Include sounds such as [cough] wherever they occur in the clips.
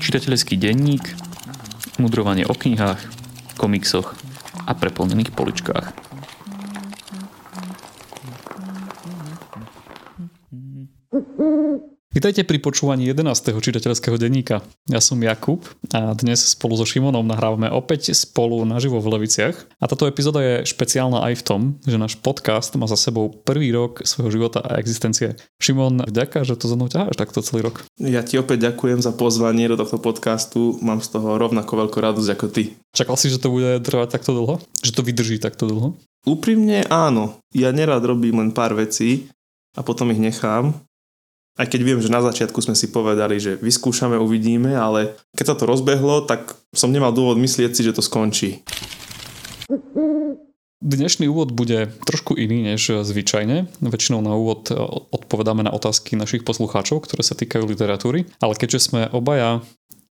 Čitateľský denník, mudrovanie o knihách, komiksoch a preplnených poličkách. Vítajte pri počúvaní 11. čitateľského denníka. Ja som Jakub a dnes spolu so Šimonom nahrávame opäť spolu naživo v Leviciach. A táto epizóda je špeciálna aj v tom, že náš podcast má za sebou prvý rok svojho života a existencie. Šimon, vďaka, že to za mnou ťaháš takto celý rok. Ja ti opäť ďakujem za pozvanie do tohto podcastu. Mám z toho rovnako veľkú radosť ako ty. Čakal si, že to bude trvať takto dlho? Že to vydrží takto dlho? Úprimne áno. Ja nerad robím len pár vecí a potom ich nechám aj keď viem, že na začiatku sme si povedali, že vyskúšame, uvidíme, ale keď sa to rozbehlo, tak som nemal dôvod myslieť si, že to skončí. Dnešný úvod bude trošku iný než zvyčajne. Väčšinou na úvod odpovedáme na otázky našich poslucháčov, ktoré sa týkajú literatúry, ale keďže sme obaja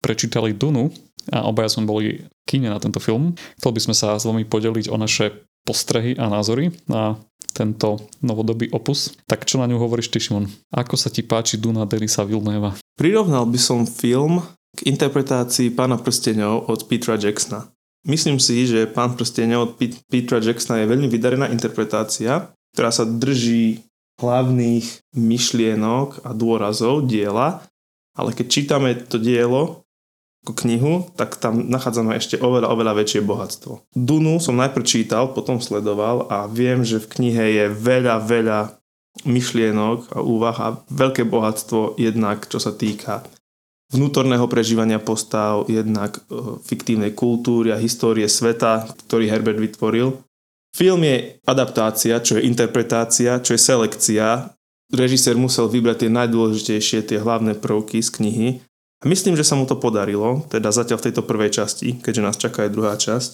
prečítali Dunu a obaja sme boli v kine na tento film, chcel by sme sa s vami podeliť o naše postrehy a názory na tento novodobý opus. Tak čo na ňu hovoríš ty, Šimon? Ako sa ti páči Duna Denisa Villeneuva? Prirovnal by som film k interpretácii Pána prsteňov od Petra Jacksona. Myslím si, že Pán prsteňov od Petra Jacksona je veľmi vydarená interpretácia, ktorá sa drží hlavných myšlienok a dôrazov diela, ale keď čítame to dielo, knihu, tak tam nachádzame ešte oveľa, oveľa väčšie bohatstvo. Dunu som najprv čítal, potom sledoval a viem, že v knihe je veľa, veľa myšlienok a úvah a veľké bohatstvo jednak, čo sa týka vnútorného prežívania postav, jednak e, fiktívnej kultúry a histórie sveta, ktorý Herbert vytvoril. Film je adaptácia, čo je interpretácia, čo je selekcia. Režisér musel vybrať tie najdôležitejšie, tie hlavné prvky z knihy myslím, že sa mu to podarilo, teda zatiaľ v tejto prvej časti, keďže nás čaká aj druhá časť,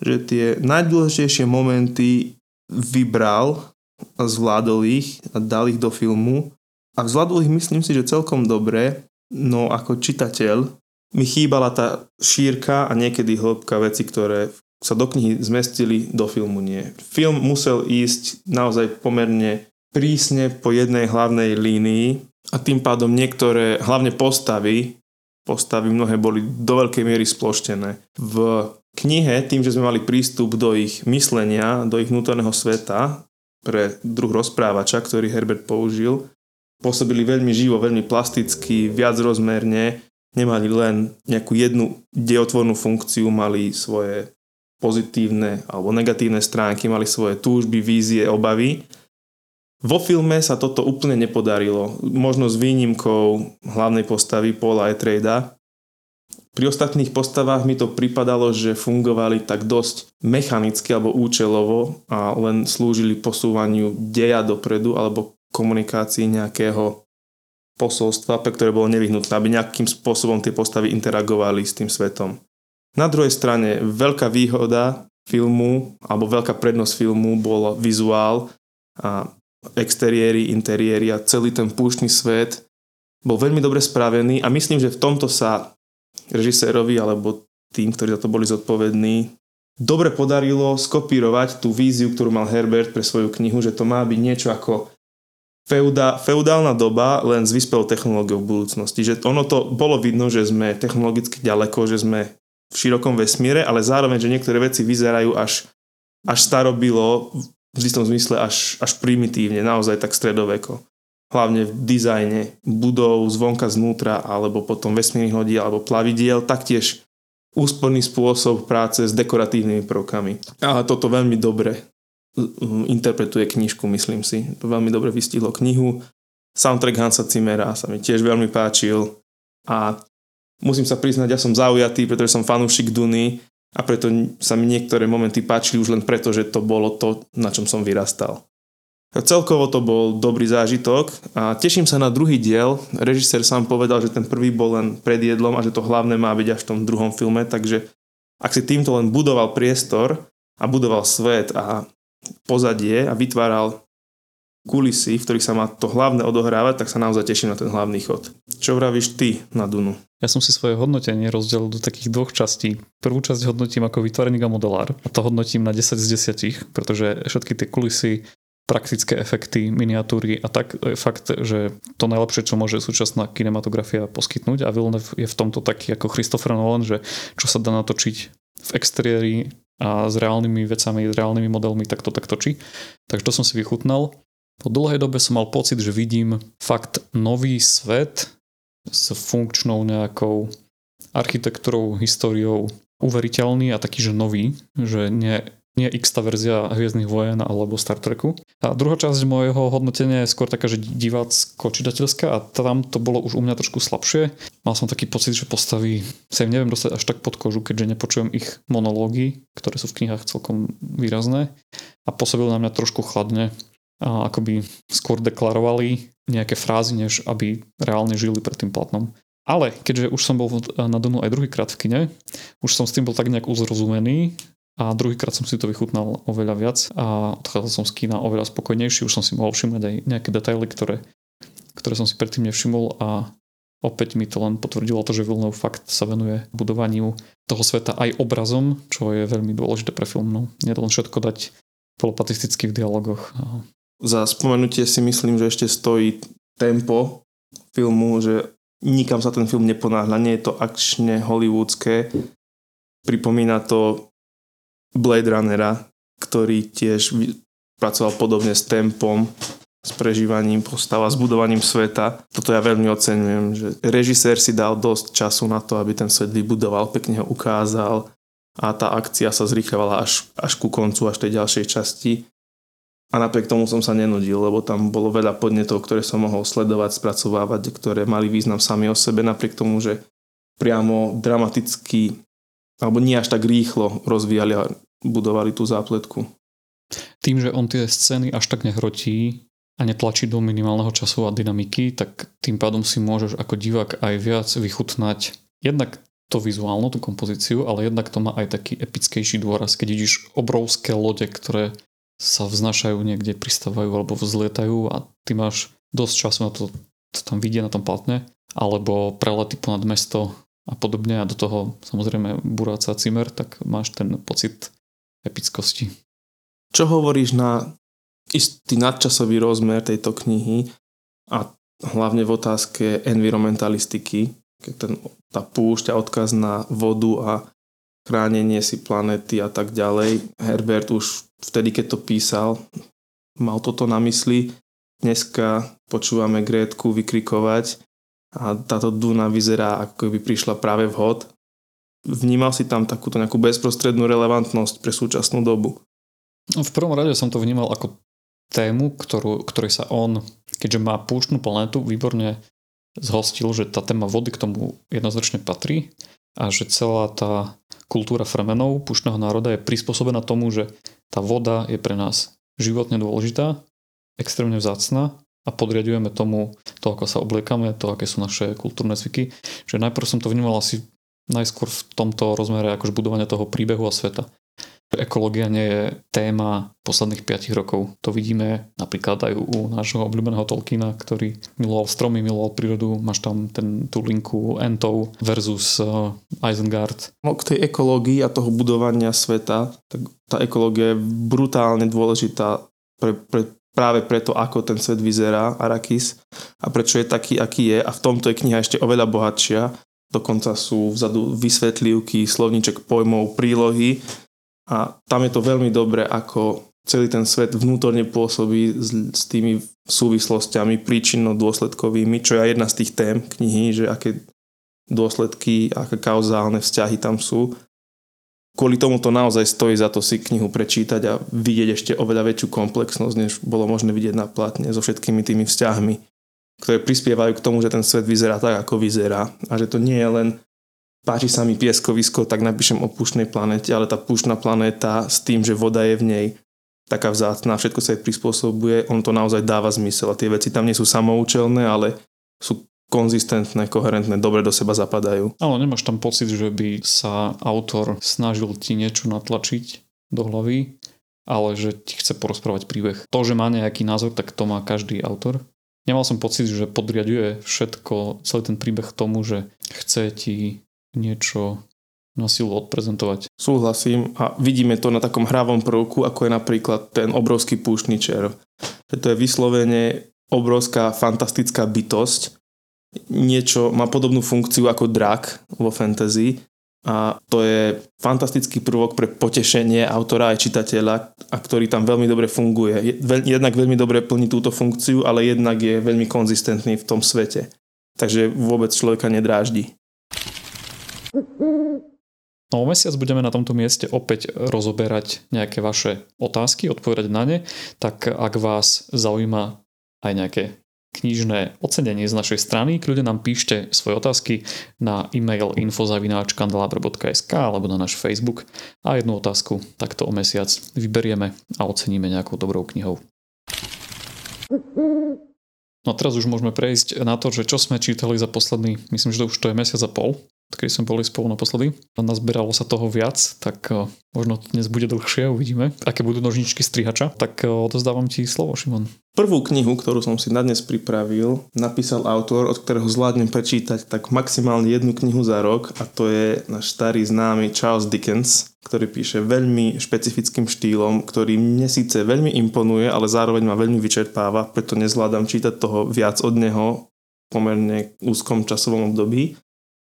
že tie najdôležitejšie momenty vybral zvládol ich a dal ich do filmu. A zvládol ich myslím si, že celkom dobre, no ako čitateľ mi chýbala tá šírka a niekedy hĺbka veci, ktoré sa do knihy zmestili, do filmu nie. Film musel ísť naozaj pomerne prísne po jednej hlavnej línii a tým pádom niektoré, hlavne postavy, postavy mnohé boli do veľkej miery sploštené. V knihe, tým, že sme mali prístup do ich myslenia, do ich vnútorného sveta, pre druh rozprávača, ktorý Herbert použil, pôsobili veľmi živo, veľmi plasticky, viac rozmerne, nemali len nejakú jednu diotvornú funkciu, mali svoje pozitívne alebo negatívne stránky, mali svoje túžby, vízie, obavy vo filme sa toto úplne nepodarilo. Možno s výnimkou hlavnej postavy Paula Etrada. Pri ostatných postavách mi to pripadalo, že fungovali tak dosť mechanicky alebo účelovo a len slúžili posúvaniu deja dopredu alebo komunikácii nejakého posolstva, pre ktoré bolo nevyhnutné, aby nejakým spôsobom tie postavy interagovali s tým svetom. Na druhej strane veľká výhoda filmu alebo veľká prednosť filmu bol vizuál a exteriéry, interiéry a celý ten púštny svet bol veľmi dobre spravený a myslím, že v tomto sa režisérovi alebo tým, ktorí za to boli zodpovední, dobre podarilo skopírovať tú víziu, ktorú mal Herbert pre svoju knihu, že to má byť niečo ako feudá, feudálna doba len s vyspelou technológiou v budúcnosti. Že ono to bolo vidno, že sme technologicky ďaleko, že sme v širokom vesmíre, ale zároveň, že niektoré veci vyzerajú až, až starobilo v istom zmysle až, až primitívne, naozaj tak stredoveko. Hlavne v dizajne budov zvonka znútra alebo potom vesmírnych lodí alebo plavidiel, taktiež úsporný spôsob práce s dekoratívnymi prvkami. A toto veľmi dobre interpretuje knižku, myslím si. To veľmi dobre vystihlo knihu. Soundtrack Hansa Zimmera sa mi tiež veľmi páčil a musím sa priznať, ja som zaujatý, pretože som fanúšik Duny a preto sa mi niektoré momenty páčili už len preto, že to bolo to, na čom som vyrastal. Celkovo to bol dobrý zážitok a teším sa na druhý diel. Režisér sám povedal, že ten prvý bol len pred jedlom a že to hlavné má byť až v tom druhom filme, takže ak si týmto len budoval priestor a budoval svet a pozadie a vytváral kulisy, v ktorých sa má to hlavné odohrávať, tak sa naozaj teším na ten hlavný chod. Čo vravíš ty na Dunu? Ja som si svoje hodnotenie rozdelil do takých dvoch častí. Prvú časť hodnotím ako vytvorený a modelár a to hodnotím na 10 z 10, pretože všetky tie kulisy praktické efekty, miniatúry a tak je fakt, že to najlepšie, čo môže súčasná kinematografia poskytnúť a Villeneuve je v tomto taký ako Christopher Nolan, že čo sa dá natočiť v exteriéri a s reálnymi vecami, s reálnymi modelmi, tak to tak točí. Takže to som si vychutnal. Po dlhej dobe som mal pocit, že vidím fakt nový svet s funkčnou nejakou architektúrou, históriou, uveriteľný a taký, že nový, že nie, nie x verzia Hviezdnych vojen alebo Star Treku. A druhá časť môjho hodnotenia je skôr taká, že divácko-čitateľská a tam to bolo už u mňa trošku slabšie. Mal som taký pocit, že postavy sa im neviem dostať až tak pod kožu, keďže nepočujem ich monológy, ktoré sú v knihách celkom výrazné a pôsobili na mňa trošku chladne a akoby skôr deklarovali nejaké frázy, než aby reálne žili pred tým platnom. Ale keďže už som bol na Dunu aj druhýkrát v kine, už som s tým bol tak nejak uzrozumený a druhýkrát som si to vychutnal oveľa viac a odchádzal som z kina oveľa spokojnejší, už som si mohol všimnúť aj nejaké detaily, ktoré, ktoré som si predtým nevšimol a opäť mi to len potvrdilo to, že Villeneuve fakt sa venuje budovaniu toho sveta aj obrazom, čo je veľmi dôležité pre film. No. Nie to len všetko dať polopatisticky v dialogoch. Za spomenutie si myslím, že ešte stojí tempo filmu, že nikam sa ten film neponáhľa, nie je to akčne hollywoodske. Pripomína to Blade Runnera, ktorý tiež pracoval podobne s tempom, s prežívaním postava, s budovaním sveta. Toto ja veľmi oceňujem, že režisér si dal dosť času na to, aby ten svet vybudoval, pekne ho ukázal a tá akcia sa zrýchľovala až, až ku koncu, až tej ďalšej časti. A napriek tomu som sa nenudil, lebo tam bolo veľa podnetov, ktoré som mohol sledovať, spracovávať, ktoré mali význam sami o sebe, napriek tomu, že priamo dramaticky alebo nie až tak rýchlo rozvíjali a budovali tú zápletku. Tým, že on tie scény až tak nehrotí a netlačí do minimálneho času a dynamiky, tak tým pádom si môžeš ako divák aj viac vychutnať jednak to vizuálno, tú kompozíciu, ale jednak to má aj taký epickejší dôraz, keď vidíš obrovské lode, ktoré sa vznašajú niekde, pristávajú alebo vzlietajú a ty máš dosť času na to, to tam vidie na tom platne, alebo prelety ponad mesto a podobne a do toho samozrejme buráca cimer, tak máš ten pocit epickosti. Čo hovoríš na istý nadčasový rozmer tejto knihy a hlavne v otázke environmentalistiky, keď ten, tá púšť a odkaz na vodu a chránenie si planety a tak ďalej. Herbert už vtedy, keď to písal, mal toto na mysli. Dneska počúvame Grétku vykrikovať a táto Duna vyzerá, ako by prišla práve vhod. Vnímal si tam takúto nejakú bezprostrednú relevantnosť pre súčasnú dobu? No, v prvom rade som to vnímal ako tému, ktorú, ktorej sa on, keďže má púštnu planetu, výborne zhostil, že tá téma vody k tomu jednoznačne patrí a že celá tá kultúra fremenov pušného národa je prispôsobená tomu, že tá voda je pre nás životne dôležitá, extrémne vzácna a podriadujeme tomu to, ako sa obliekame, to, aké sú naše kultúrne zvyky. Že najprv som to vnímal asi najskôr v tomto rozmere akož budovania toho príbehu a sveta. Ekológia nie je téma posledných 5 rokov. To vidíme napríklad aj u nášho obľúbeného Tolkiena, ktorý miloval stromy, miloval prírodu. Máš tam ten, tú linku Entov versus uh, Isengard. No, k tej ekológii a toho budovania sveta, tak tá ekológia je brutálne dôležitá pre, pre, práve preto, ako ten svet vyzerá, Arakis, a prečo je taký, aký je. A v tomto je kniha ešte oveľa bohatšia. Dokonca sú vzadu vysvetlivky, slovníček pojmov, prílohy, a tam je to veľmi dobre, ako celý ten svet vnútorne pôsobí s, s tými súvislostiami príčinno-dôsledkovými, čo je jedna z tých tém knihy, že aké dôsledky, aké kauzálne vzťahy tam sú. Kvôli tomu to naozaj stojí za to si knihu prečítať a vidieť ešte oveľa väčšiu komplexnosť, než bolo možné vidieť na platne so všetkými tými vzťahmi, ktoré prispievajú k tomu, že ten svet vyzerá tak, ako vyzerá a že to nie je len páči sa mi pieskovisko, tak napíšem o púštnej planete, ale tá púštna planéta s tým, že voda je v nej taká vzácná, všetko sa jej prispôsobuje, on to naozaj dáva zmysel a tie veci tam nie sú samoučelné, ale sú konzistentné, koherentné, dobre do seba zapadajú. Ale nemáš tam pocit, že by sa autor snažil ti niečo natlačiť do hlavy, ale že ti chce porozprávať príbeh. To, že má nejaký názor, tak to má každý autor. Nemal som pocit, že podriaduje všetko, celý ten príbeh tomu, že chce ti niečo na silu odprezentovať. Súhlasím a vidíme to na takom hravom prvku, ako je napríklad ten obrovský púštny červ. Že to je vyslovene obrovská fantastická bytosť. Niečo má podobnú funkciu ako drak vo fantasy a to je fantastický prvok pre potešenie autora aj čitateľa, a ktorý tam veľmi dobre funguje. Jednak veľmi dobre plní túto funkciu, ale jednak je veľmi konzistentný v tom svete. Takže vôbec človeka nedráždi. No o mesiac budeme na tomto mieste opäť rozoberať nejaké vaše otázky, odpovedať na ne, tak ak vás zaujíma aj nejaké knižné ocenenie z našej strany. Kľude nám píšte svoje otázky na e-mail infozavináčkandelabr.sk alebo na náš Facebook a jednu otázku takto o mesiac vyberieme a oceníme nejakou dobrou knihou. No teraz už môžeme prejsť na to, že čo sme čítali za posledný, myslím, že to už to je mesiac a pol keď sme boli spolu naposledy. Nazbieralo sa toho viac, tak eh, možno dnes bude dlhšie, uvidíme, aké budú nožničky strihača. Tak eh, odozdávam ti slovo, Šimon. Prvú knihu, ktorú som si na dnes pripravil, napísal autor, od ktorého zvládnem prečítať tak maximálne jednu knihu za rok a to je náš starý známy Charles Dickens, ktorý píše veľmi špecifickým štýlom, ktorý mne síce veľmi imponuje, ale zároveň ma veľmi vyčerpáva, preto nezvládam čítať toho viac od neho pomerne úzkom časovom období.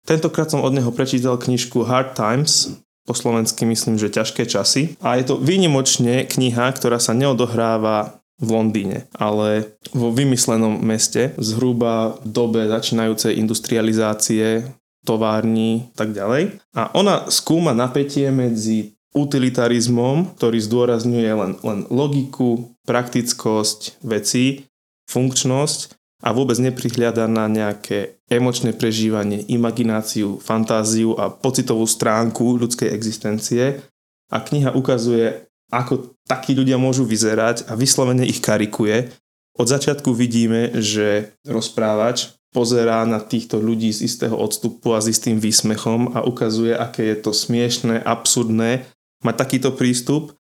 Tentokrát som od neho prečítal knižku Hard Times, po slovensky myslím, že ťažké časy. A je to výnimočne kniha, ktorá sa neodohráva v Londýne, ale vo vymyslenom meste, zhruba v dobe začínajúcej industrializácie, tovární tak ďalej. A ona skúma napätie medzi utilitarizmom, ktorý zdôrazňuje len, len logiku, praktickosť vecí, funkčnosť a vôbec neprihľada na nejaké emočné prežívanie, imagináciu, fantáziu a pocitovú stránku ľudskej existencie. A kniha ukazuje, ako takí ľudia môžu vyzerať a vyslovene ich karikuje. Od začiatku vidíme, že rozprávač pozerá na týchto ľudí z istého odstupu a s istým výsmechom a ukazuje, aké je to smiešné, absurdné mať takýto prístup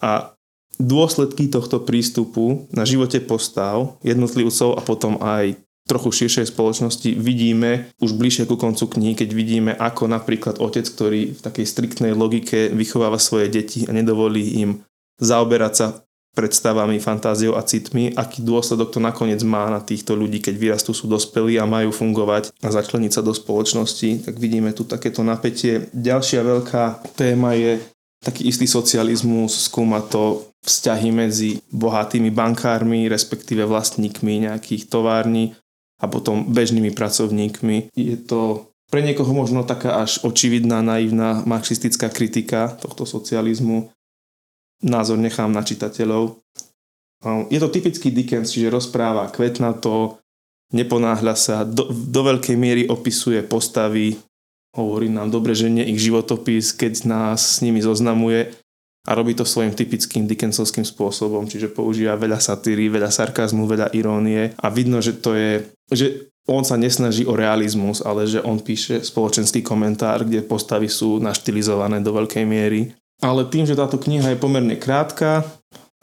a dôsledky tohto prístupu na živote postav jednotlivcov a potom aj trochu širšej spoločnosti vidíme už bližšie ku koncu knihy, keď vidíme, ako napríklad otec, ktorý v takej striktnej logike vychováva svoje deti a nedovolí im zaoberať sa predstavami, fantáziou a citmi, aký dôsledok to nakoniec má na týchto ľudí, keď vyrastú, sú dospelí a majú fungovať a začleniť sa do spoločnosti, tak vidíme tu takéto napätie. Ďalšia veľká téma je taký istý socializmus, skúma to vzťahy medzi bohatými bankármi, respektíve vlastníkmi nejakých tovární a potom bežnými pracovníkmi. Je to pre niekoho možno taká až očividná, naivná marxistická kritika tohto socializmu. Názor nechám na čitateľov. Je to typický Dickens, čiže rozpráva kvetnato, neponáhľa sa, do, do veľkej miery opisuje postavy, hovorí nám dobre, že nie ich životopis, keď nás s nimi zoznamuje a robí to svojim typickým Dickensovským spôsobom, čiže používa veľa satíry, veľa sarkazmu, veľa irónie a vidno, že to je, že on sa nesnaží o realizmus, ale že on píše spoločenský komentár, kde postavy sú naštilizované do veľkej miery. Ale tým, že táto kniha je pomerne krátka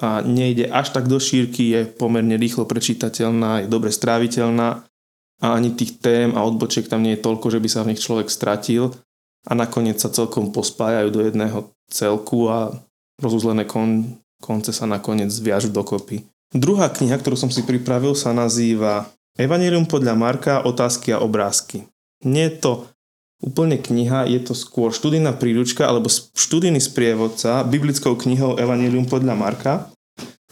a nejde až tak do šírky, je pomerne rýchlo prečítateľná, je dobre stráviteľná a ani tých tém a odbočiek tam nie je toľko, že by sa v nich človek stratil a nakoniec sa celkom pospájajú do jedného celku a rozuzlené kon, konce sa nakoniec zviažu dokopy. Druhá kniha, ktorú som si pripravil, sa nazýva Evangelium podľa Marka, otázky a obrázky. Nie je to úplne kniha, je to skôr študijná príručka alebo študijný sprievodca biblickou knihou Evangelium podľa Marka.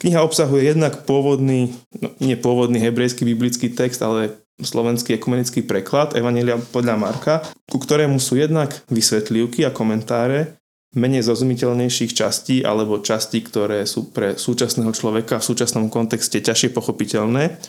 Kniha obsahuje jednak pôvodný, no nie pôvodný hebrejský biblický text, ale slovenský ekumenický preklad Evangelia podľa Marka, ku ktorému sú jednak vysvetlivky a komentáre menej zrozumiteľnejších častí alebo častí, ktoré sú pre súčasného človeka v súčasnom kontexte ťažšie pochopiteľné.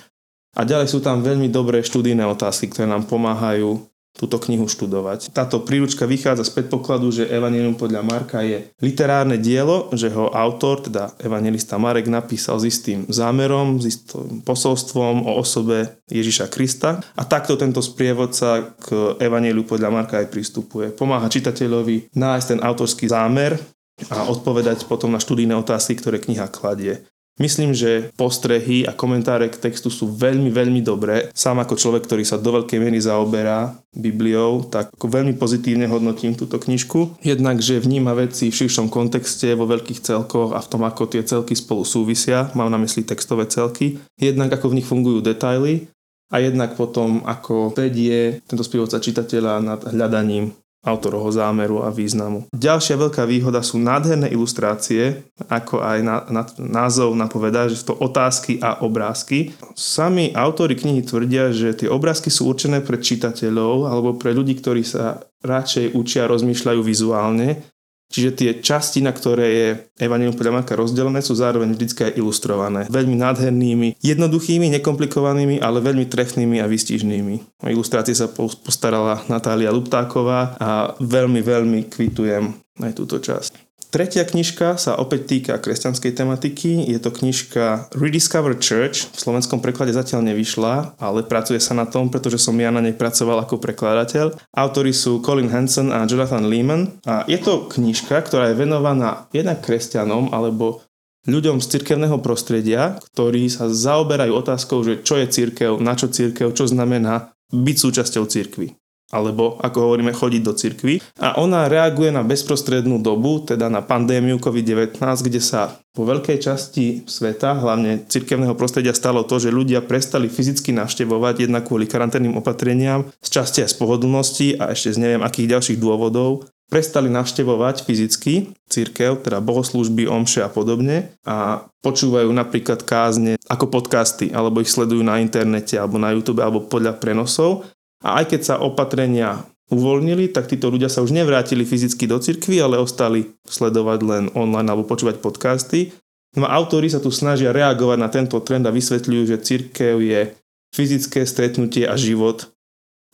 A ďalej sú tam veľmi dobré študijné otázky, ktoré nám pomáhajú túto knihu študovať. Táto príručka vychádza z predpokladu, že Evangelium podľa Marka je literárne dielo, že ho autor, teda evangelista Marek, napísal s istým zámerom, s istým posolstvom o osobe Ježiša Krista a takto tento sprievodca k Evangeliu podľa Marka aj pristupuje. Pomáha čitateľovi nájsť ten autorský zámer a odpovedať potom na študijné otázky, ktoré kniha kladie. Myslím, že postrehy a komentáre k textu sú veľmi, veľmi dobré. Sám ako človek, ktorý sa do veľkej miery zaoberá Bibliou, tak ako veľmi pozitívne hodnotím túto knižku. Jednak, že vníma veci v širšom kontexte, vo veľkých celkoch a v tom, ako tie celky spolu súvisia. Mám na mysli textové celky. Jednak, ako v nich fungujú detaily a jednak potom, ako vedie tento spievodca čitateľa nad hľadaním autorovho zámeru a významu. Ďalšia veľká výhoda sú nádherné ilustrácie, ako aj na, na, názov napovedá, že sú to otázky a obrázky. Sami autori knihy tvrdia, že tie obrázky sú určené pre čitateľov alebo pre ľudí, ktorí sa radšej učia rozmýšľajú vizuálne Čiže tie časti, na ktoré je Evangelium podľa Marka rozdelené, sú zároveň vždy aj ilustrované. Veľmi nádhernými, jednoduchými, nekomplikovanými, ale veľmi trefnými a vystižnými. O ilustrácie sa postarala Natália Luptáková a veľmi, veľmi kvitujem aj túto časť. Tretia knižka sa opäť týka kresťanskej tematiky. Je to knižka Rediscover Church. V slovenskom preklade zatiaľ nevyšla, ale pracuje sa na tom, pretože som ja na nej pracoval ako prekladateľ. Autori sú Colin Hanson a Jonathan Lehman. A je to knižka, ktorá je venovaná jednak kresťanom alebo ľuďom z cirkevného prostredia, ktorí sa zaoberajú otázkou, že čo je cirkev, na čo cirkev, čo znamená byť súčasťou cirkvy alebo ako hovoríme, chodiť do cirkvy. A ona reaguje na bezprostrednú dobu, teda na pandémiu COVID-19, kde sa po veľkej časti sveta, hlavne cirkevného prostredia, stalo to, že ľudia prestali fyzicky navštevovať jednak kvôli karanténnym opatreniam, z časti aj z pohodlnosti a ešte z neviem akých ďalších dôvodov, prestali navštevovať fyzicky církev, teda bohoslúžby, omše a podobne a počúvajú napríklad kázne ako podcasty, alebo ich sledujú na internete, alebo na YouTube, alebo podľa prenosov a aj keď sa opatrenia uvoľnili, tak títo ľudia sa už nevrátili fyzicky do cirkvy, ale ostali sledovať len online alebo počúvať podcasty. No a autori sa tu snažia reagovať na tento trend a vysvetľujú, že cirkev je fyzické stretnutie a život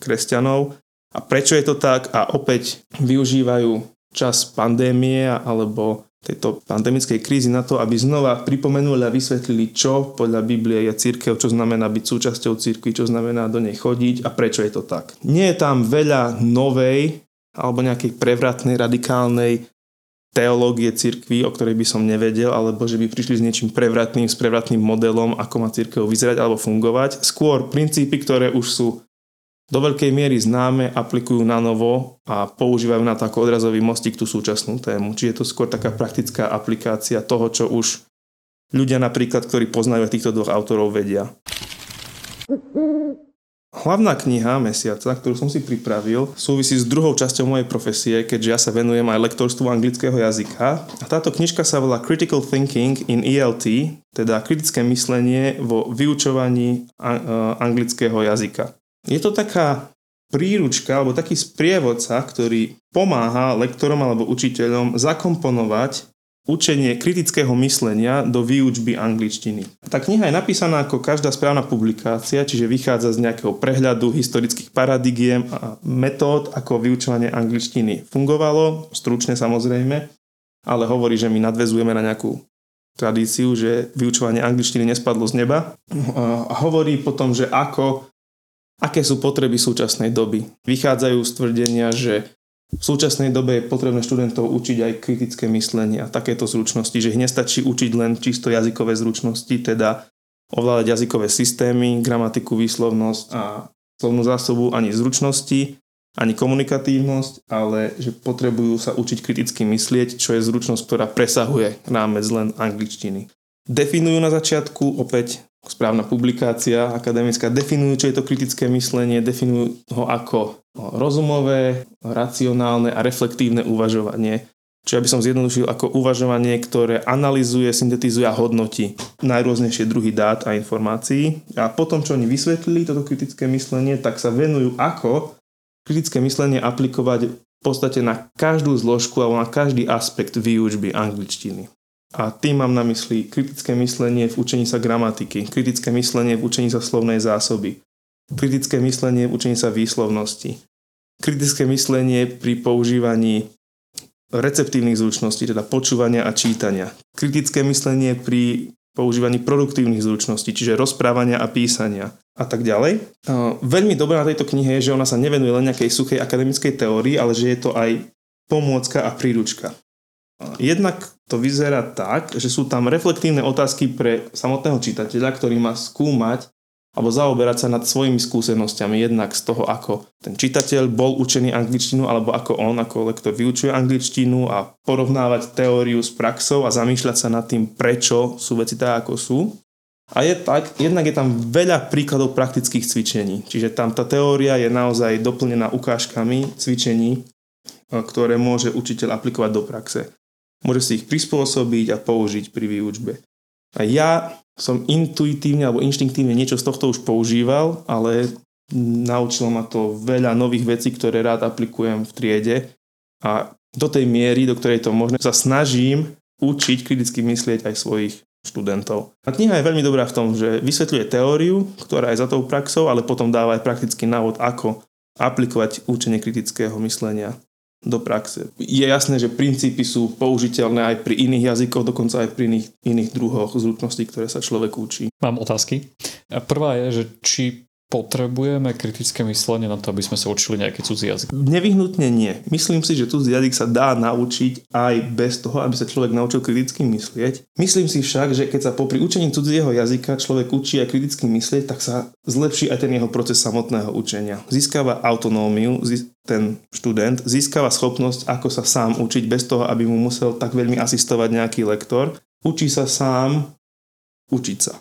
kresťanov. A prečo je to tak? A opäť využívajú čas pandémie alebo tejto pandemickej krízy na to, aby znova pripomenuli a vysvetlili, čo podľa Biblie je církev, čo znamená byť súčasťou církvy, čo znamená do nej chodiť a prečo je to tak. Nie je tam veľa novej alebo nejakej prevratnej, radikálnej teológie cirkvy, o ktorej by som nevedel, alebo že by prišli s niečím prevratným, s prevratným modelom, ako má církev vyzerať alebo fungovať. Skôr princípy, ktoré už sú do veľkej miery známe, aplikujú na novo a používajú na to ako odrazový mostík tú súčasnú tému. Čiže je to skôr taká praktická aplikácia toho, čo už ľudia napríklad, ktorí poznajú týchto dvoch autorov, vedia. Hlavná kniha mesiaca, ktorú som si pripravil, súvisí s druhou časťou mojej profesie, keďže ja sa venujem aj lektorstvu anglického jazyka. A táto knižka sa volá Critical Thinking in ELT, teda kritické myslenie vo vyučovaní anglického jazyka. Je to taká príručka alebo taký sprievodca, ktorý pomáha lektorom alebo učiteľom zakomponovať učenie kritického myslenia do výučby angličtiny. Tá kniha je napísaná ako každá správna publikácia, čiže vychádza z nejakého prehľadu historických paradigiem a metód, ako vyučovanie angličtiny fungovalo, stručne samozrejme, ale hovorí, že my nadvezujeme na nejakú tradíciu, že vyučovanie angličtiny nespadlo z neba. A hovorí potom, že ako Aké sú potreby súčasnej doby? Vychádzajú z tvrdenia, že v súčasnej dobe je potrebné študentov učiť aj kritické myslenie a takéto zručnosti, že ich nestačí učiť len čisto jazykové zručnosti, teda ovládať jazykové systémy, gramatiku, výslovnosť a slovnú zásobu ani zručnosti, ani komunikatívnosť, ale že potrebujú sa učiť kriticky myslieť, čo je zručnosť, ktorá presahuje rámec len angličtiny. Definujú na začiatku opäť správna publikácia akademická, definujú, čo je to kritické myslenie, definujú ho ako rozumové, racionálne a reflektívne uvažovanie. Čo ja by som zjednodušil ako uvažovanie, ktoré analizuje, syntetizuje a hodnotí najrôznejšie druhy dát a informácií. A potom, čo oni vysvetlili toto kritické myslenie, tak sa venujú, ako kritické myslenie aplikovať v podstate na každú zložku alebo na každý aspekt výučby angličtiny. A tým mám na mysli kritické myslenie v učení sa gramatiky, kritické myslenie v učení sa slovnej zásoby, kritické myslenie v učení sa výslovnosti, kritické myslenie pri používaní receptívnych zručností, teda počúvania a čítania, kritické myslenie pri používaní produktívnych zručností, čiže rozprávania a písania a tak ďalej. Veľmi dobré na tejto knihe je, že ona sa nevenuje len nejakej suchej akademickej teórii, ale že je to aj pomôcka a príručka. Jednak to vyzerá tak, že sú tam reflektívne otázky pre samotného čitateľa, ktorý má skúmať alebo zaoberať sa nad svojimi skúsenosťami, jednak z toho, ako ten čitateľ bol učený angličtinu, alebo ako on, ako lektor vyučuje angličtinu a porovnávať teóriu s praxou a zamýšľať sa nad tým, prečo sú veci tak, ako sú. A je tak, jednak je tam veľa príkladov praktických cvičení, čiže tam tá teória je naozaj doplnená ukážkami cvičení, ktoré môže učiteľ aplikovať do praxe. Môže si ich prispôsobiť a použiť pri výučbe. A ja som intuitívne alebo inštinktívne niečo z tohto už používal, ale naučilo ma to veľa nových vecí, ktoré rád aplikujem v triede a do tej miery, do ktorej to možné, sa snažím učiť kriticky myslieť aj svojich študentov. A kniha je veľmi dobrá v tom, že vysvetľuje teóriu, ktorá je za tou praxou, ale potom dáva aj praktický návod, ako aplikovať učenie kritického myslenia do praxe. Je jasné, že princípy sú použiteľné aj pri iných jazykoch, dokonca aj pri iných, iných druhoch zručností, ktoré sa človek učí. Mám otázky. Prvá je, že či potrebujeme kritické myslenie na to, aby sme sa učili nejaký cudzí jazyk? Nevyhnutne nie. Myslím si, že cudzí jazyk sa dá naučiť aj bez toho, aby sa človek naučil kriticky myslieť. Myslím si však, že keď sa popri učení cudzieho jazyka človek učí aj kriticky myslieť, tak sa zlepší aj ten jeho proces samotného učenia. Získava autonómiu, ten študent získava schopnosť, ako sa sám učiť bez toho, aby mu musel tak veľmi asistovať nejaký lektor. Učí sa sám učiť sa.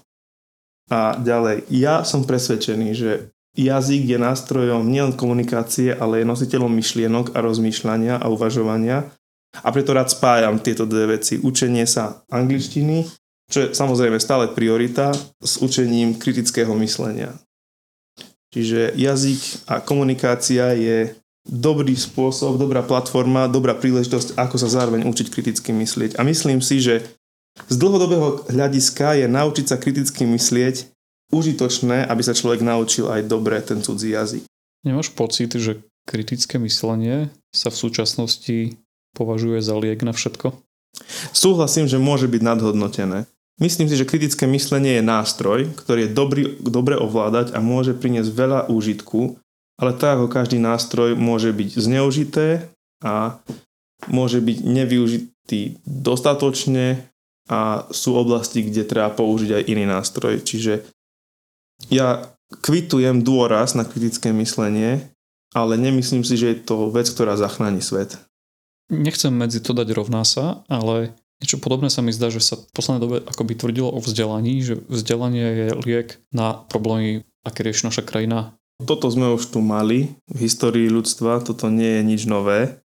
A ďalej, ja som presvedčený, že jazyk je nástrojom nielen komunikácie, ale je nositeľom myšlienok a rozmýšľania a uvažovania. A preto rád spájam tieto dve veci. Učenie sa angličtiny, čo je samozrejme stále priorita, s učením kritického myslenia. Čiže jazyk a komunikácia je dobrý spôsob, dobrá platforma, dobrá príležitosť, ako sa zároveň učiť kriticky myslieť. A myslím si, že z dlhodobého hľadiska je naučiť sa kriticky myslieť užitočné, aby sa človek naučil aj dobre ten cudzí jazyk. Nemáš pocit, že kritické myslenie sa v súčasnosti považuje za liek na všetko? Súhlasím, že môže byť nadhodnotené. Myslím si, že kritické myslenie je nástroj, ktorý je dobrý, dobre ovládať a môže priniesť veľa úžitku, ale tak ako každý nástroj môže byť zneužité a môže byť nevyužitý dostatočne a sú oblasti, kde treba použiť aj iný nástroj. Čiže ja kvitujem dôraz na kritické myslenie, ale nemyslím si, že je to vec, ktorá zachráni svet. Nechcem medzi to dať rovná sa, ale niečo podobné sa mi zdá, že sa v poslednej dobe akoby tvrdilo o vzdelaní, že vzdelanie je liek na problémy, aké rieši naša krajina. Toto sme už tu mali v histórii ľudstva, toto nie je nič nové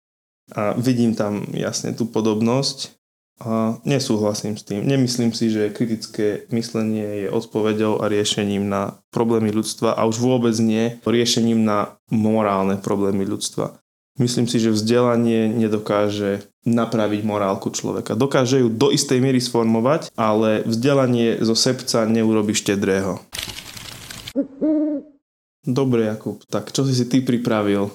a vidím tam jasne tú podobnosť a nesúhlasím s tým. Nemyslím si, že kritické myslenie je odpoveďou a riešením na problémy ľudstva a už vôbec nie riešením na morálne problémy ľudstva. Myslím si, že vzdelanie nedokáže napraviť morálku človeka. Dokáže ju do istej miery sformovať, ale vzdelanie zo sebca neurobi štedrého. Dobre, Jakub, tak čo si si ty pripravil?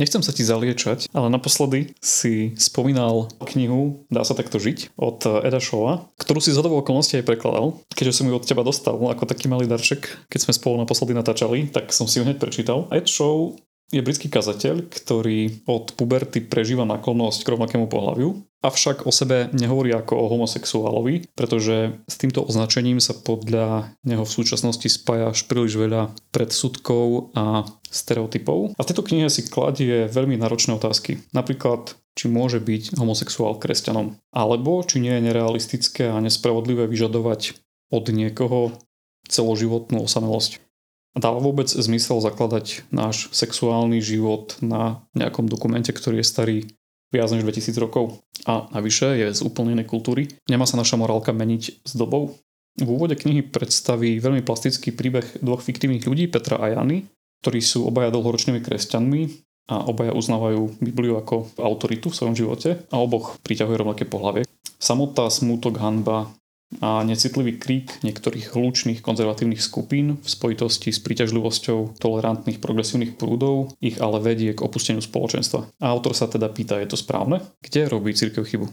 Nechcem sa ti zaliečať, ale naposledy si spomínal knihu Dá sa takto žiť od Eda Showa, ktorú si z okolností aj prekladal. Keďže som ju od teba dostal ako taký malý darček, keď sme spolu naposledy natáčali, tak som si ju hneď prečítal. Ed Show je britský kazateľ, ktorý od puberty prežíva naklonosť k rovnakému pohľaviu, avšak o sebe nehovorí ako o homosexuálovi, pretože s týmto označením sa podľa neho v súčasnosti spája až príliš veľa predsudkov a stereotypov. A v tejto knihe si kladie veľmi náročné otázky. Napríklad, či môže byť homosexuál kresťanom, alebo či nie je nerealistické a nespravodlivé vyžadovať od niekoho celoživotnú osamelosť. Dáva vôbec zmysel zakladať náš sexuálny život na nejakom dokumente, ktorý je starý viac než 2000 rokov a navyše je z úplne inej kultúry. Nemá sa naša morálka meniť s dobou? V úvode knihy predstaví veľmi plastický príbeh dvoch fiktívnych ľudí, Petra a Jany, ktorí sú obaja dlhoročnými kresťanmi a obaja uznávajú Bibliu ako autoritu v svojom živote a oboch priťahuje rovnaké pohlavie. Samotá, smútok, hanba a necitlivý krík niektorých hlučných konzervatívnych skupín v spojitosti s príťažlivosťou tolerantných progresívnych prúdov ich ale vedie k opusteniu spoločenstva. A autor sa teda pýta, je to správne? Kde robí církev chybu?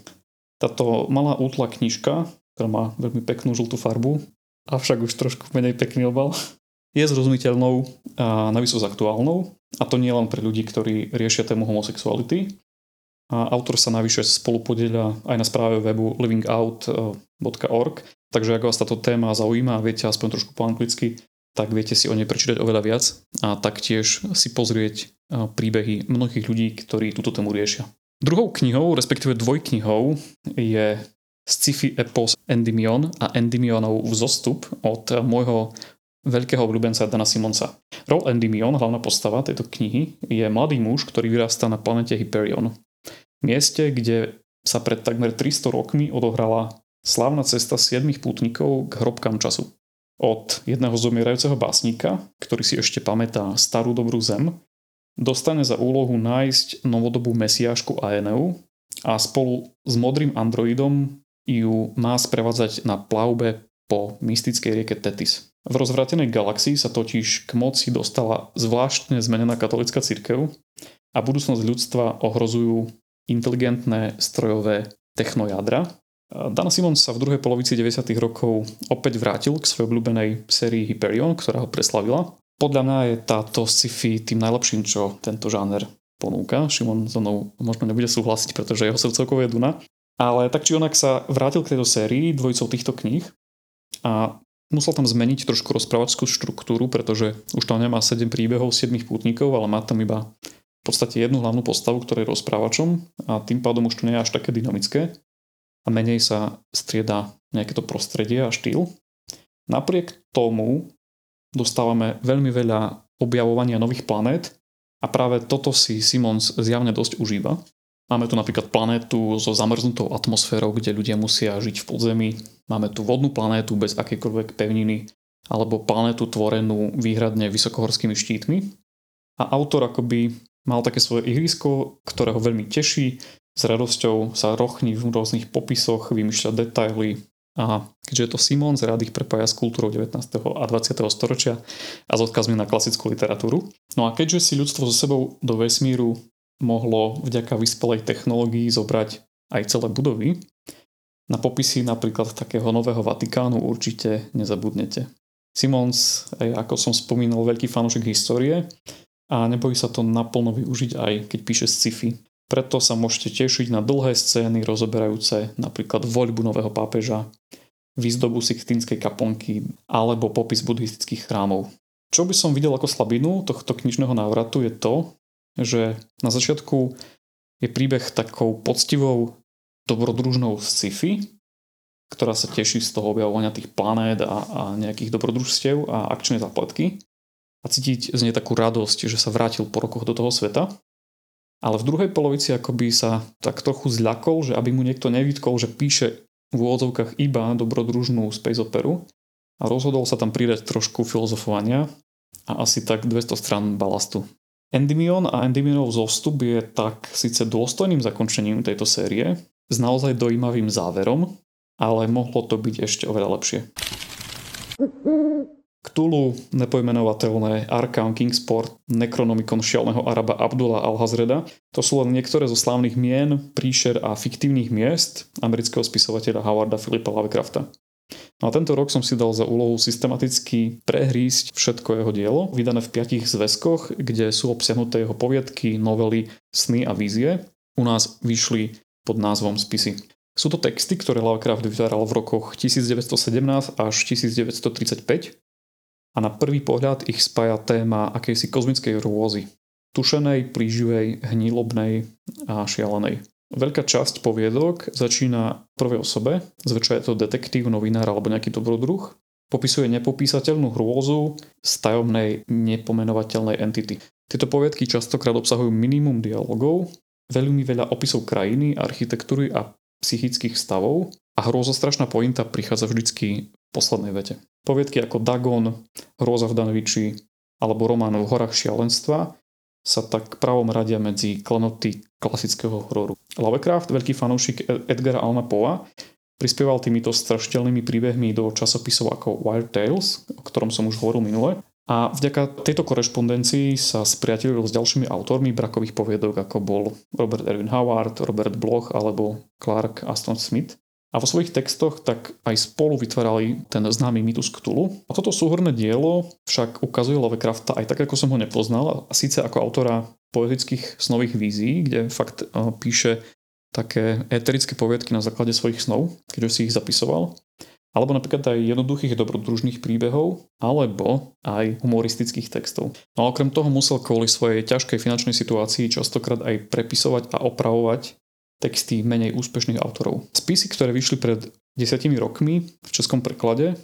Táto malá útla knižka, ktorá má veľmi peknú žltú farbu, avšak už trošku menej pekný obal, je zrozumiteľnou a navysost aktuálnou. A to nie len pre ľudí, ktorí riešia tému homosexuality, a autor sa navyše spolupodieľa aj na správe webu livingout.org, takže ak vás táto téma zaujíma a viete aspoň trošku po anglicky, tak viete si o nej prečítať oveľa viac a taktiež si pozrieť príbehy mnohých ľudí, ktorí túto tému riešia. Druhou knihou, respektíve dvojknihou je sci-fi epos Endymion a Endymionov vzostup od môjho veľkého obľúbenca Dana Simonsa. Roll Endymion, hlavná postava tejto knihy, je mladý muž, ktorý vyrastá na planete Hyperion mieste, kde sa pred takmer 300 rokmi odohrala slávna cesta siedmých pútnikov k hrobkám času. Od jedného zomierajúceho básnika, ktorý si ešte pamätá starú dobrú zem, dostane za úlohu nájsť novodobú mesiášku Aeneu a spolu s modrým androidom ju má sprevádzať na plavbe po mystickej rieke Tetis. V rozvratenej galaxii sa totiž k moci dostala zvláštne zmenená katolická cirkev a budúcnosť ľudstva ohrozujú inteligentné strojové technojadra. Dan Simons sa v druhej polovici 90. rokov opäť vrátil k svojej obľúbenej sérii Hyperion, ktorá ho preslavila. Podľa mňa je táto sci-fi tým najlepším, čo tento žáner ponúka. Šimon so mnou možno nebude súhlasiť, pretože jeho srdcovkou je Duna. Ale tak či onak sa vrátil k tejto sérii dvojicou týchto kníh a musel tam zmeniť trošku rozprávačskú štruktúru, pretože už tam nemá 7 príbehov 7 pútnikov, ale má tam iba v podstate jednu hlavnú postavu, ktorá je rozprávačom a tým pádom už to nie je až také dynamické a menej sa strieda nejaké to prostredie a štýl. Napriek tomu dostávame veľmi veľa objavovania nových planét a práve toto si Simons zjavne dosť užíva. Máme tu napríklad planétu so zamrznutou atmosférou, kde ľudia musia žiť v podzemí. Máme tu vodnú planétu bez akékoľvek pevniny alebo planétu tvorenú výhradne vysokohorskými štítmi. A autor akoby mal také svoje ihrisko, ktoré ho veľmi teší, s radosťou sa rochní v rôznych popisoch, vymýšľa detaily a keďže je to Simons, rád ich prepája s kultúrou 19. a 20. storočia a s odkazmi na klasickú literatúru. No a keďže si ľudstvo so sebou do vesmíru mohlo vďaka vyspelej technológii zobrať aj celé budovy, na popisy napríklad takého nového Vatikánu určite nezabudnete. Simons, ako som spomínal, veľký fanúšik histórie a nebojí sa to naplno využiť aj keď píše sci-fi. Preto sa môžete tešiť na dlhé scény rozoberajúce napríklad voľbu nového pápeža, výzdobu Sixtínskej kaplnky alebo popis buddhistických chrámov. Čo by som videl ako slabinu tohto knižného návratu je to, že na začiatku je príbeh takou poctivou dobrodružnou sci-fi, ktorá sa teší z toho objavovania tých planét a, a nejakých dobrodružstiev a akčnej zapletky a cítiť z nej takú radosť, že sa vrátil po rokoch do toho sveta. Ale v druhej polovici akoby sa tak trochu zľakol, že aby mu niekto nevytkol, že píše v úvodzovkách iba dobrodružnú space operu a rozhodol sa tam pridať trošku filozofovania a asi tak 200 stran balastu. Endymion a Endymionov zostup je tak síce dôstojným zakončením tejto série, s naozaj dojímavým záverom, ale mohlo to byť ešte oveľa lepšie. [laughs] Cthulhu, nepojmenovateľné, Arkham, Kingsport, Necronomicon šialného Araba Abdullah al-Hazreda. To sú len niektoré zo slávnych mien, príšer a fiktívnych miest amerického spisovateľa Howarda Philipa Lovecrafta. No a tento rok som si dal za úlohu systematicky prehrísť všetko jeho dielo, vydané v piatich zväzkoch, kde sú obsiahnuté jeho poviedky, novely, sny a vízie. U nás vyšli pod názvom Spisy. Sú to texty, ktoré Lovecraft vytváral v rokoch 1917 až 1935 a na prvý pohľad ich spája téma akejsi kozmickej rôzy. Tušenej, plíživej, hnílobnej a šialenej. Veľká časť poviedok začína v prvej osobe, zväčša je to detektív, novinár alebo nejaký dobrodruh. Popisuje nepopísateľnú hrôzu z tajomnej nepomenovateľnej entity. Tieto poviedky častokrát obsahujú minimum dialogov, veľmi veľa opisov krajiny, architektúry a psychických stavov a hrozostrašná pointa prichádza vždycky poslednej vete. Poviedky ako Dagon, Hroza v Danoviči alebo román v horách šialenstva sa tak pravom radia medzi klenoty klasického hororu. Lovecraft, veľký fanúšik Edgara Alna Poa, prispieval týmito strašiteľnými príbehmi do časopisov ako Wild Tales, o ktorom som už hovoril minule. A vďaka tejto korešpondencii sa spriatelil s ďalšími autormi brakových poviedok, ako bol Robert Erwin Howard, Robert Bloch alebo Clark Aston Smith. A vo svojich textoch tak aj spolu vytvárali ten známy mýtus Cthulhu. A toto súhrné dielo však ukazuje Lovecrafta aj tak, ako som ho nepoznal, a síce ako autora poetických snových vízií, kde fakt uh, píše také eterické poviedky na základe svojich snov, keďže si ich zapisoval. Alebo napríklad aj jednoduchých dobrodružných príbehov, alebo aj humoristických textov. No a okrem toho musel kvôli svojej ťažkej finančnej situácii častokrát aj prepisovať a opravovať texty menej úspešných autorov. Spisy, ktoré vyšli pred desiatimi rokmi v českom preklade,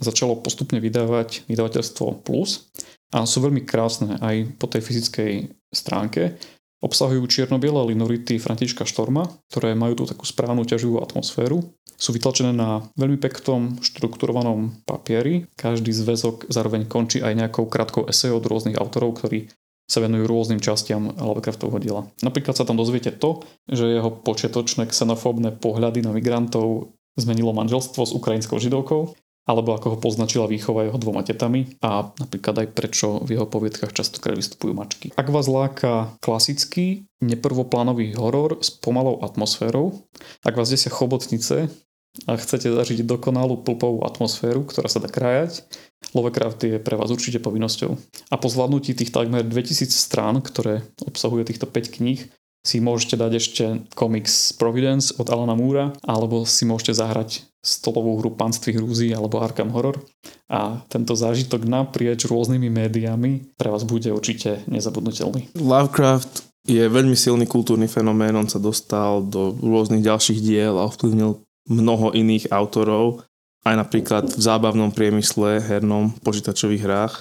začalo postupne vydávať vydavateľstvo Plus a sú veľmi krásne aj po tej fyzickej stránke. Obsahujú čierno-biele linority Františka Štorma, ktoré majú tú takú správnu ťaživú atmosféru. Sú vytlačené na veľmi peknom štrukturovanom papieri. Každý zväzok zároveň končí aj nejakou krátkou esej od rôznych autorov, ktorí sa venujú rôznym častiam Lovecraftovho diela. Napríklad sa tam dozviete to, že jeho počiatočné xenofóbne pohľady na migrantov zmenilo manželstvo s ukrajinskou židovkou alebo ako ho poznačila výchova jeho dvoma tetami a napríklad aj prečo v jeho poviedkach častokrát vystupujú mačky. Ak vás láka klasický, neprvoplánový horor s pomalou atmosférou, ak vás desia chobotnice a chcete zažiť dokonalú pulpovú atmosféru, ktorá sa dá krájať, Lovecraft je pre vás určite povinnosťou. A po zvládnutí tých takmer 2000 strán, ktoré obsahuje týchto 5 kníh, si môžete dať ešte komiks Providence od Alana Moora, alebo si môžete zahrať stolovú hru Panství hrúzy alebo Arkham Horror a tento zážitok naprieč rôznymi médiami pre vás bude určite nezabudnutelný. Lovecraft je veľmi silný kultúrny fenomén, on sa dostal do rôznych ďalších diel a ovplyvnil mnoho iných autorov, aj napríklad v zábavnom priemysle, hernom, počítačových hrách.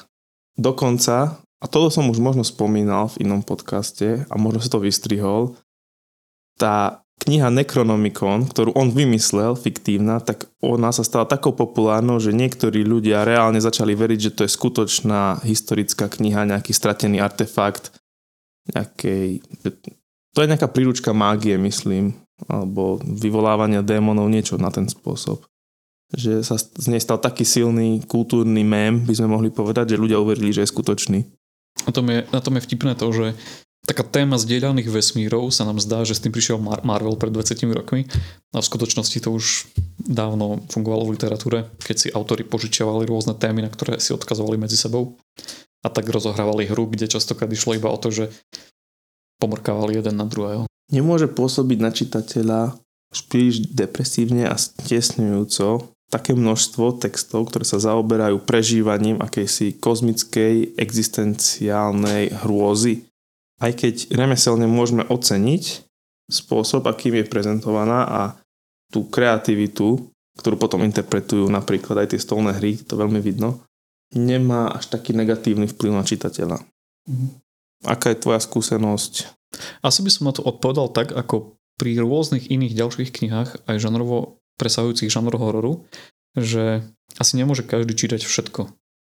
Dokonca a toto som už možno spomínal v inom podcaste a možno sa to vystrihol, tá kniha Necronomicon, ktorú on vymyslel, fiktívna, tak ona sa stala takou populárnou, že niektorí ľudia reálne začali veriť, že to je skutočná historická kniha, nejaký stratený artefakt, nejakej... To je nejaká príručka mágie, myslím, alebo vyvolávania démonov, niečo na ten spôsob. Že sa z nej stal taký silný kultúrny mém, by sme mohli povedať, že ľudia uverili, že je skutočný. Na tom je, na tom je vtipné to, že taká téma zdieľaných vesmírov sa nám zdá, že s tým prišiel Mar- Marvel pred 20 rokmi a v skutočnosti to už dávno fungovalo v literatúre, keď si autori požičiavali rôzne témy, na ktoré si odkazovali medzi sebou a tak rozohrávali hru, kde častokrát išlo iba o to, že pomrkávali jeden na druhého. Nemôže pôsobiť na čitateľa príliš depresívne a stesňujúco, také množstvo textov, ktoré sa zaoberajú prežívaním akejsi kozmickej existenciálnej hrôzy. Aj keď remeselne môžeme oceniť spôsob, akým je prezentovaná a tú kreativitu, ktorú potom interpretujú napríklad aj tie stolné hry, to veľmi vidno, nemá až taký negatívny vplyv na čitateľa. Mm. Aká je tvoja skúsenosť? Asi by som na to odpovedal tak, ako pri rôznych iných ďalších knihách, aj žanrovo presahujúcich žanr hororu, že asi nemôže každý čítať všetko.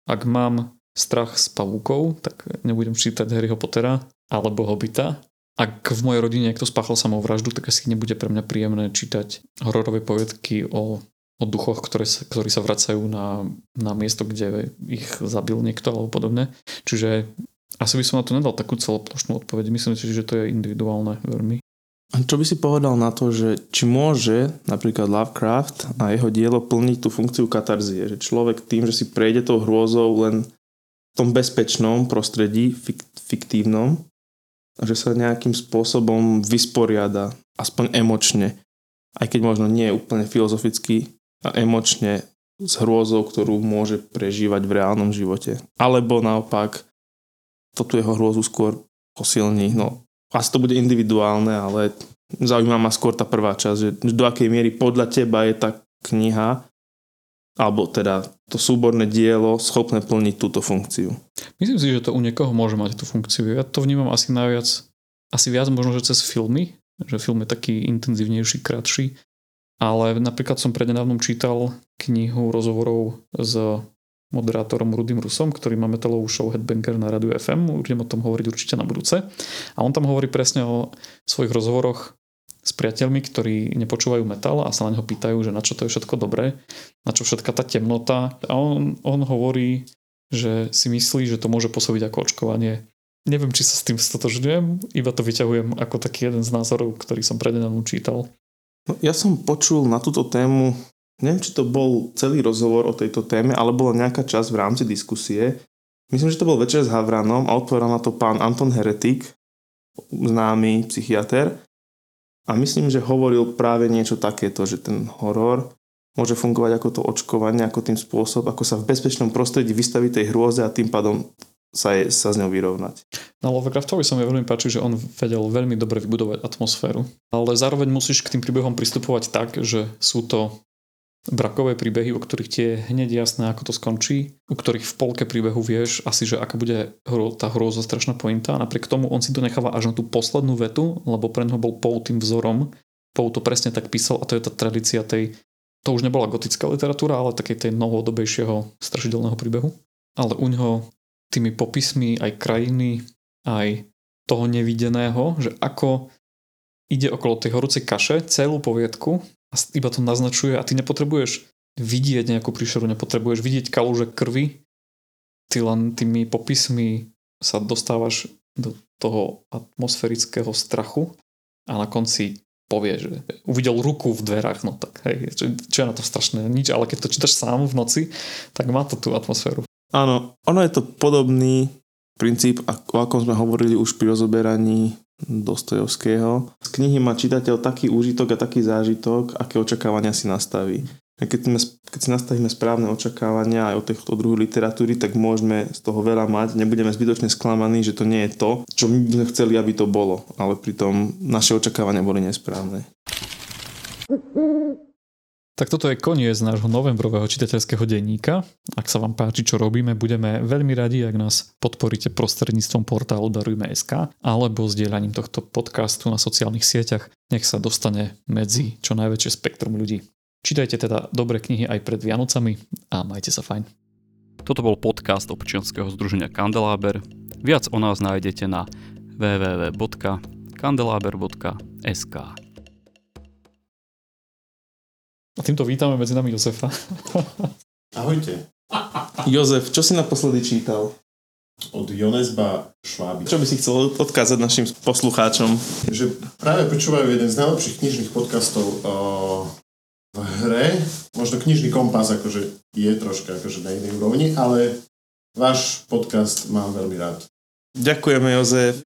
Ak mám strach s pavúkov, tak nebudem čítať Harryho Pottera alebo Hobita. Ak v mojej rodine niekto spáchal samovraždu, tak asi nebude pre mňa príjemné čítať hororové poviedky o, o duchoch, ktoré sa, ktorí sa vracajú na, na miesto, kde ich zabil niekto alebo podobne. Čiže asi by som na to nedal takú celoplošnú odpoveď. Myslím si, že to je individuálne veľmi. Čo by si povedal na to, že či môže napríklad Lovecraft a jeho dielo plniť tú funkciu katarzie, že človek tým, že si prejde tou hrôzou len v tom bezpečnom prostredí, fiktívnom, že sa nejakým spôsobom vysporiada, aspoň emočne, aj keď možno nie úplne filozoficky, a emočne s hrôzou, ktorú môže prežívať v reálnom živote. Alebo naopak, toto jeho hrôzu skôr posilní. No, asi to bude individuálne, ale zaujíma ma skôr tá prvá časť, že do akej miery podľa teba je tá kniha alebo teda to súborné dielo schopné plniť túto funkciu. Myslím si, že to u niekoho môže mať tú funkciu. Ja to vnímam asi najviac, asi viac možno, že cez filmy, že film je taký intenzívnejší, kratší, ale napríklad som prednedávnom čítal knihu rozhovorov s moderátorom Rudým Rusom, ktorý má metalovú show Headbanger na Radu FM. Budem o tom hovoriť určite na budúce. A on tam hovorí presne o svojich rozhovoroch s priateľmi, ktorí nepočúvajú metal a sa na neho pýtajú, že na čo to je všetko dobré, na čo všetka tá temnota. A on, on hovorí, že si myslí, že to môže pôsobiť ako očkovanie. Neviem, či sa s tým stotožňujem, iba to vyťahujem ako taký jeden z názorov, ktorý som prednedávno čítal. No, ja som počul na túto tému neviem, či to bol celý rozhovor o tejto téme, ale bola nejaká časť v rámci diskusie. Myslím, že to bol večer s Havranom a odpovedal na to pán Anton Heretik známy psychiatr. A myslím, že hovoril práve niečo takéto, že ten horor môže fungovať ako to očkovanie, ako tým spôsob, ako sa v bezpečnom prostredí vystaviť tej hrôze a tým pádom sa, je, sa s ňou vyrovnať. No Lovecraftovi sa mi veľmi páči, že on vedel veľmi dobre vybudovať atmosféru. Ale zároveň musíš k tým príbehom pristupovať tak, že sú to brakové príbehy, o ktorých ti je hneď jasné, ako to skončí, u ktorých v polke príbehu vieš asi, že aká bude tá hrôza strašná pointa napriek tomu on si to necháva až na tú poslednú vetu, lebo pre neho bol Poe tým vzorom. Poe to presne tak písal a to je tá tradícia tej, to už nebola gotická literatúra, ale takej tej novodobejšieho strašidelného príbehu. Ale u neho tými popismi aj krajiny, aj toho nevideného, že ako ide okolo tej horúcej kaše celú poviedku a iba to naznačuje a ty nepotrebuješ vidieť nejakú príšeru, nepotrebuješ vidieť kalúže krvi, ty len tými popismi sa dostávaš do toho atmosférického strachu a na konci povie, že uvidel ruku v dverách, no tak hej, čo, čo je na to strašné, nič, ale keď to čítaš sám v noci, tak má to tú atmosféru. Áno, ono je to podobný princíp, o akom sme hovorili už pri rozoberaní Dostojevského. Z knihy má čitateľ taký úžitok a taký zážitok, aké očakávania si nastaví. A keď, sme, keď si nastavíme správne očakávania aj o týchto druhu literatúry, tak môžeme z toho veľa mať. Nebudeme zbytočne sklamaní, že to nie je to, čo my sme chceli, aby to bolo. Ale pritom naše očakávania boli nesprávne. Tak toto je koniec nášho novembrového čitateľského denníka. Ak sa vám páči, čo robíme, budeme veľmi radi, ak nás podporíte prostredníctvom portálu Darujme.sk alebo zdieľaním tohto podcastu na sociálnych sieťach. Nech sa dostane medzi čo najväčšie spektrum ľudí. Čítajte teda dobré knihy aj pred Vianocami a majte sa fajn. Toto bol podcast občianského združenia Kandeláber. Viac o nás nájdete na www.kandelaber.sk. A týmto vítame medzi nami Jozefa. Ahojte. Jozef, čo si naposledy čítal? Od Jonesba Šváby. Čo by si chcel odkázať našim poslucháčom? Že práve počúvajú jeden z najlepších knižných podcastov o, v hre. Možno knižný kompas akože je troška akože na inej úrovni, ale váš podcast mám veľmi rád. Ďakujeme, Jozef.